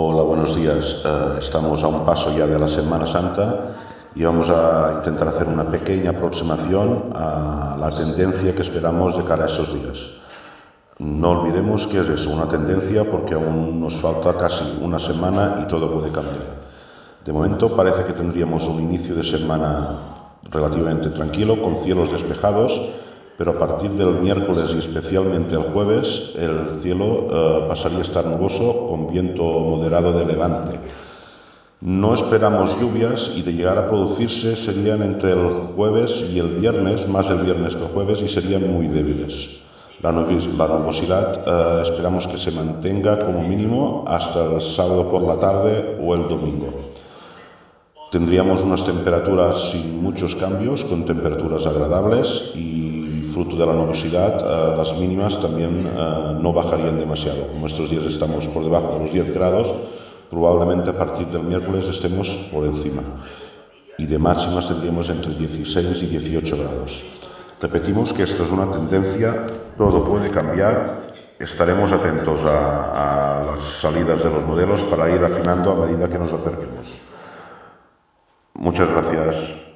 Hola, buenos días. Eh, estamos a un paso ya de la Semana Santa y vamos a intentar hacer una pequeña aproximación a la tendencia que esperamos de cara a esos días. No olvidemos que es eso, una tendencia porque aún nos falta casi una semana y todo puede cambiar. De momento parece que tendríamos un inicio de semana relativamente tranquilo, con cielos despejados, pero a partir del miércoles y especialmente el jueves el cielo eh, pasaría a estar nuboso con viento moderado de levante. No esperamos lluvias y de llegar a producirse serían entre el jueves y el viernes, más el viernes que el jueves, y serían muy débiles. La, nubosidad eh, esperamos que se mantenga como mínimo hasta el sábado por la tarde o el domingo. Tendríamos unas temperaturas sin muchos cambios, con temperaturas agradables y fruto de la nubosidad eh, las mínimas también eh, no bajarían demasiado. Como estos días estamos por debajo de los 10 grados, probablemente a partir del miércoles estemos por encima. Y de máximas tendríamos entre 16 y 18 grados. Repetimos que esto es una tendencia, todo puede cambiar. Estaremos atentos a, a las salidas de los modelos para ir afinando a medida que nos acerquemos. Muchas gracias.